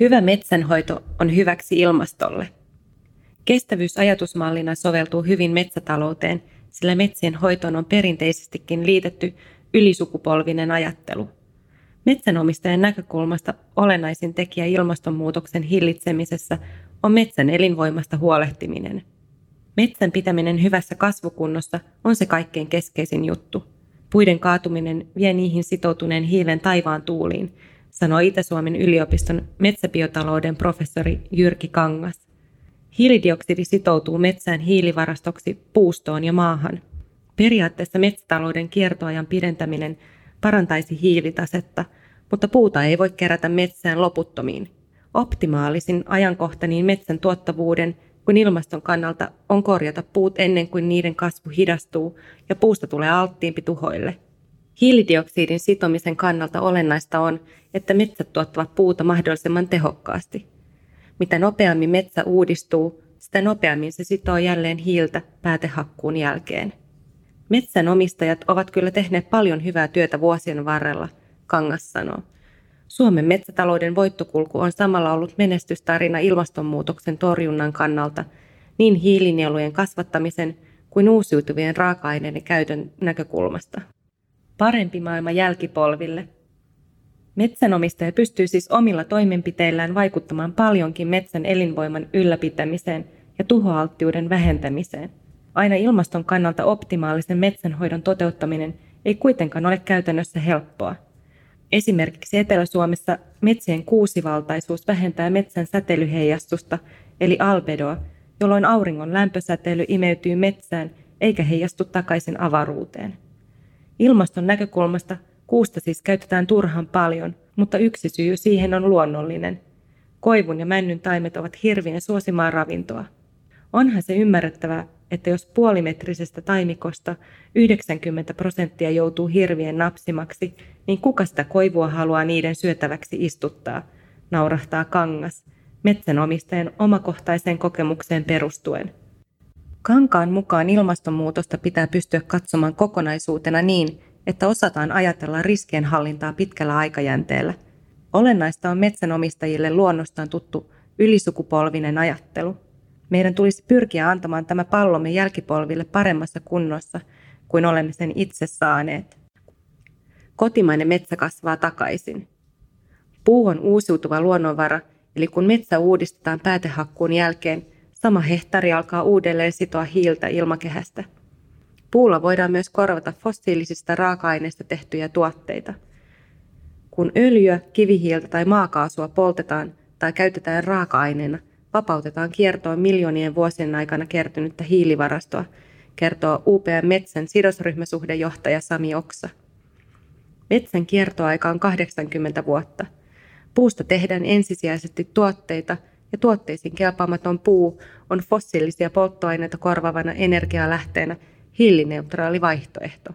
Hyvä metsänhoito on hyväksi ilmastolle. Kestävyys ajatusmallina soveltuu hyvin metsätalouteen, sillä metsien hoitoon on perinteisestikin liitetty ylisukupolvinen ajattelu. Metsänomistajan näkökulmasta olennaisin tekijä ilmastonmuutoksen hillitsemisessä on metsän elinvoimasta huolehtiminen. Metsän pitäminen hyvässä kasvukunnossa on se kaikkein keskeisin juttu. Puiden kaatuminen vie niihin sitoutuneen hiilen taivaan tuuliin, sanoi Itä-Suomen yliopiston metsäbiotalouden professori Jyrki Kangas. Hiilidioksidi sitoutuu metsään hiilivarastoksi puustoon ja maahan. Periaatteessa metsätalouden kiertoajan pidentäminen parantaisi hiilitasetta, mutta puuta ei voi kerätä metsään loputtomiin. Optimaalisin ajankohta niin metsän tuottavuuden kuin ilmaston kannalta on korjata puut ennen kuin niiden kasvu hidastuu ja puusta tulee alttiimpi tuhoille. Hiilidioksidin sitomisen kannalta olennaista on, että metsät tuottavat puuta mahdollisimman tehokkaasti. Mitä nopeammin metsä uudistuu, sitä nopeammin se sitoo jälleen hiiltä päätehakkuun jälkeen. Metsänomistajat ovat kyllä tehneet paljon hyvää työtä vuosien varrella, Kangas sanoo. Suomen metsätalouden voittokulku on samalla ollut menestystarina ilmastonmuutoksen torjunnan kannalta niin hiilinielujen kasvattamisen kuin uusiutuvien raaka-aineiden käytön näkökulmasta. Parempi maailma jälkipolville. Metsänomistaja pystyy siis omilla toimenpiteillään vaikuttamaan paljonkin metsän elinvoiman ylläpitämiseen ja tuhoalttiuden vähentämiseen. Aina ilmaston kannalta optimaalisen metsänhoidon toteuttaminen ei kuitenkaan ole käytännössä helppoa. Esimerkiksi Etelä-Suomessa metsien kuusivaltaisuus vähentää metsän säteilyheijastusta, eli albedoa, jolloin auringon lämpösäteily imeytyy metsään eikä heijastu takaisin avaruuteen. Ilmaston näkökulmasta kuusta siis käytetään turhan paljon, mutta yksi syy siihen on luonnollinen. Koivun ja männyn taimet ovat hirvien suosimaa ravintoa. Onhan se ymmärrettävää, että jos puolimetrisestä taimikosta 90 prosenttia joutuu hirvien napsimaksi, niin kuka sitä koivua haluaa niiden syötäväksi istuttaa, naurahtaa kangas, metsänomistajan omakohtaiseen kokemukseen perustuen. Kankaan mukaan ilmastonmuutosta pitää pystyä katsomaan kokonaisuutena niin, että osataan ajatella riskienhallintaa pitkällä aikajänteellä. Olennaista on metsänomistajille luonnostaan tuttu ylisukupolvinen ajattelu – meidän tulisi pyrkiä antamaan tämä pallomme jälkipolville paremmassa kunnossa kuin olemme sen itse saaneet. Kotimainen metsä kasvaa takaisin. Puu on uusiutuva luonnonvara, eli kun metsä uudistetaan päätehakkuun jälkeen, sama hehtaari alkaa uudelleen sitoa hiiltä ilmakehästä. Puulla voidaan myös korvata fossiilisista raaka-aineista tehtyjä tuotteita. Kun öljyä, kivihiiltä tai maakaasua poltetaan tai käytetään raaka-aineena, vapautetaan kiertoon miljoonien vuosien aikana kertynyttä hiilivarastoa, kertoo UPM Metsän sidosryhmäsuhdejohtaja Sami Oksa. Metsän kiertoaika on 80 vuotta. Puusta tehdään ensisijaisesti tuotteita ja tuotteisiin kelpaamaton puu on fossiilisia polttoaineita korvaavana energialähteenä hiilineutraali vaihtoehto.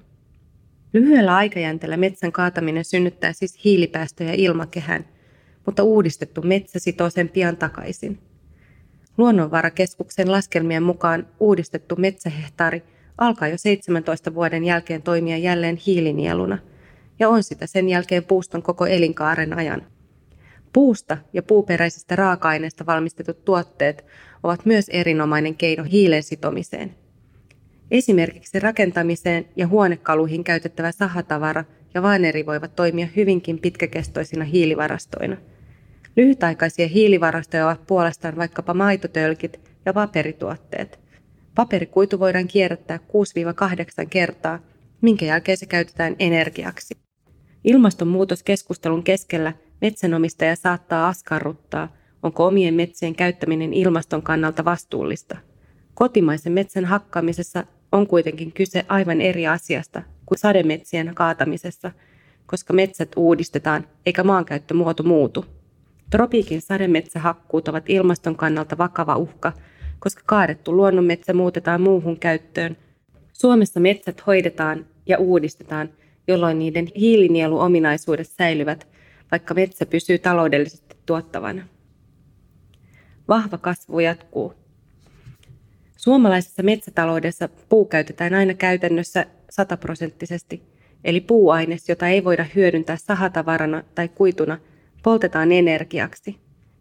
Lyhyellä aikajänteellä metsän kaataminen synnyttää siis hiilipäästöjä ilmakehään, mutta uudistettu metsä sitoo sen pian takaisin. Luonnonvarakeskuksen laskelmien mukaan uudistettu metsähehtaari alkaa jo 17 vuoden jälkeen toimia jälleen hiilinieluna ja on sitä sen jälkeen puuston koko elinkaaren ajan. Puusta ja puuperäisistä raaka-aineista valmistetut tuotteet ovat myös erinomainen keino hiilen sitomiseen. Esimerkiksi rakentamiseen ja huonekaluihin käytettävä sahatavara ja vaaneri voivat toimia hyvinkin pitkäkestoisina hiilivarastoina – Lyhytaikaisia hiilivarastoja ovat puolestaan vaikkapa maitotölkit ja paperituotteet. Paperikuitu voidaan kierrättää 6-8 kertaa, minkä jälkeen se käytetään energiaksi. Ilmastonmuutoskeskustelun keskellä metsänomistaja saattaa askarruttaa, onko omien metsien käyttäminen ilmaston kannalta vastuullista. Kotimaisen metsän hakkaamisessa on kuitenkin kyse aivan eri asiasta kuin sademetsien kaatamisessa, koska metsät uudistetaan eikä maankäyttömuoto muutu. Tropiikin sademetsähakkuut ovat ilmaston kannalta vakava uhka, koska kaadettu luonnonmetsä muutetaan muuhun käyttöön. Suomessa metsät hoidetaan ja uudistetaan, jolloin niiden hiilinieluominaisuudet säilyvät, vaikka metsä pysyy taloudellisesti tuottavana. Vahva kasvu jatkuu. Suomalaisessa metsätaloudessa puu käytetään aina käytännössä sataprosenttisesti, eli puuaines, jota ei voida hyödyntää sahatavarana tai kuituna – poltetaan energiaksi.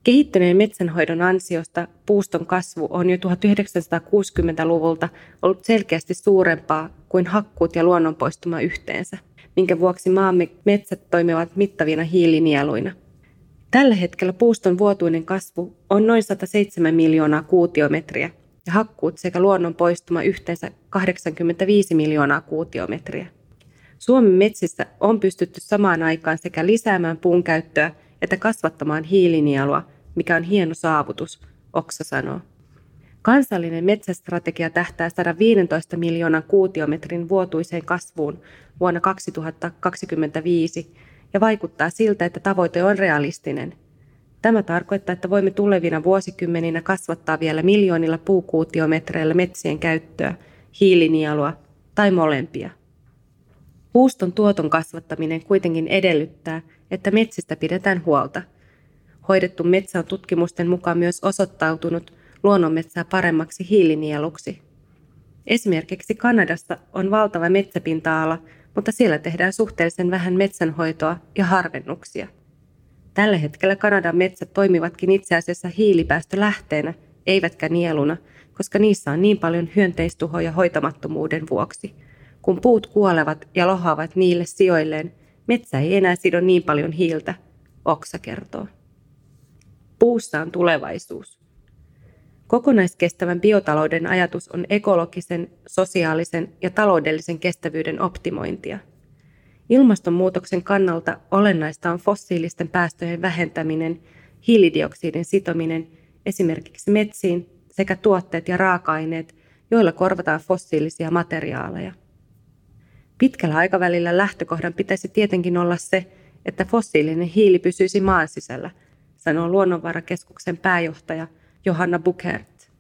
Kehittyneen metsänhoidon ansiosta puuston kasvu on jo 1960-luvulta ollut selkeästi suurempaa kuin hakkuut ja luonnonpoistuma yhteensä, minkä vuoksi maamme metsät toimivat mittavina hiilinieluina. Tällä hetkellä puuston vuotuinen kasvu on noin 107 miljoonaa kuutiometriä ja hakkuut sekä luonnon poistuma yhteensä 85 miljoonaa kuutiometriä. Suomen metsissä on pystytty samaan aikaan sekä lisäämään puun käyttöä että kasvattamaan hiilinielua, mikä on hieno saavutus, Oksa sanoo. Kansallinen metsästrategia tähtää 115 miljoonan kuutiometrin vuotuiseen kasvuun vuonna 2025 ja vaikuttaa siltä, että tavoite on realistinen. Tämä tarkoittaa, että voimme tulevina vuosikymmeninä kasvattaa vielä miljoonilla puukuutiometreillä metsien käyttöä, hiilinielua tai molempia. Puuston tuoton kasvattaminen kuitenkin edellyttää, että metsistä pidetään huolta. Hoidettu metsä on tutkimusten mukaan myös osoittautunut luonnonmetsää paremmaksi hiilinieluksi. Esimerkiksi Kanadassa on valtava metsäpinta-ala, mutta siellä tehdään suhteellisen vähän metsänhoitoa ja harvennuksia. Tällä hetkellä Kanadan metsät toimivatkin itse asiassa hiilipäästölähteenä, eivätkä nieluna, koska niissä on niin paljon hyönteistuhoja hoitamattomuuden vuoksi – kun puut kuolevat ja lohaavat niille sijoilleen, metsä ei enää sido niin paljon hiiltä, Oksa kertoo. Puussa on tulevaisuus. Kokonaiskestävän biotalouden ajatus on ekologisen, sosiaalisen ja taloudellisen kestävyyden optimointia. Ilmastonmuutoksen kannalta olennaista on fossiilisten päästöjen vähentäminen, hiilidioksidin sitominen esimerkiksi metsiin sekä tuotteet ja raaka-aineet, joilla korvataan fossiilisia materiaaleja. Pitkällä aikavälillä lähtökohdan pitäisi tietenkin olla se, että fossiilinen hiili pysyisi maan sisällä, sanoo Luonnonvarakeskuksen pääjohtaja Johanna Bukert.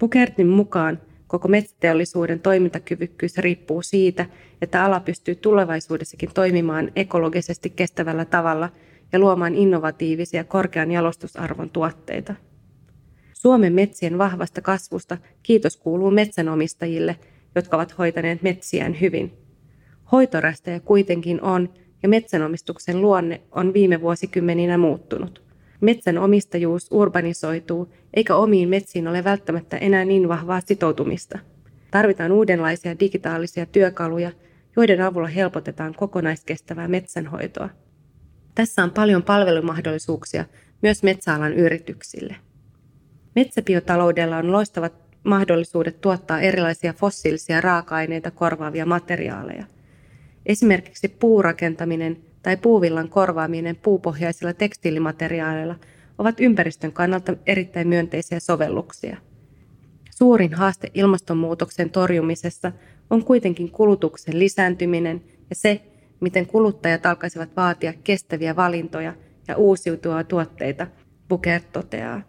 Bukertin mukaan koko metsäteollisuuden toimintakyvykkyys riippuu siitä, että ala pystyy tulevaisuudessakin toimimaan ekologisesti kestävällä tavalla ja luomaan innovatiivisia korkean jalostusarvon tuotteita. Suomen metsien vahvasta kasvusta kiitos kuuluu metsänomistajille, jotka ovat hoitaneet metsiään hyvin – Hoitorästejä kuitenkin on, ja metsänomistuksen luonne on viime vuosikymmeninä muuttunut. Metsän omistajuus urbanisoituu, eikä omiin metsiin ole välttämättä enää niin vahvaa sitoutumista. Tarvitaan uudenlaisia digitaalisia työkaluja, joiden avulla helpotetaan kokonaiskestävää metsänhoitoa. Tässä on paljon palvelumahdollisuuksia myös metsäalan yrityksille. Metsäbiotaloudella on loistavat mahdollisuudet tuottaa erilaisia fossiilisia raaka-aineita korvaavia materiaaleja – Esimerkiksi puurakentaminen tai puuvillan korvaaminen puupohjaisilla tekstiilimateriaaleilla ovat ympäristön kannalta erittäin myönteisiä sovelluksia. Suurin haaste ilmastonmuutoksen torjumisessa on kuitenkin kulutuksen lisääntyminen ja se, miten kuluttajat alkaisivat vaatia kestäviä valintoja ja uusiutuvia tuotteita, Bukert toteaa.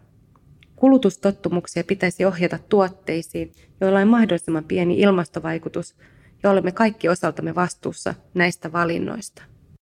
Kulutustottumuksia pitäisi ohjata tuotteisiin, joilla on mahdollisimman pieni ilmastovaikutus ja olemme kaikki osaltamme vastuussa näistä valinnoista.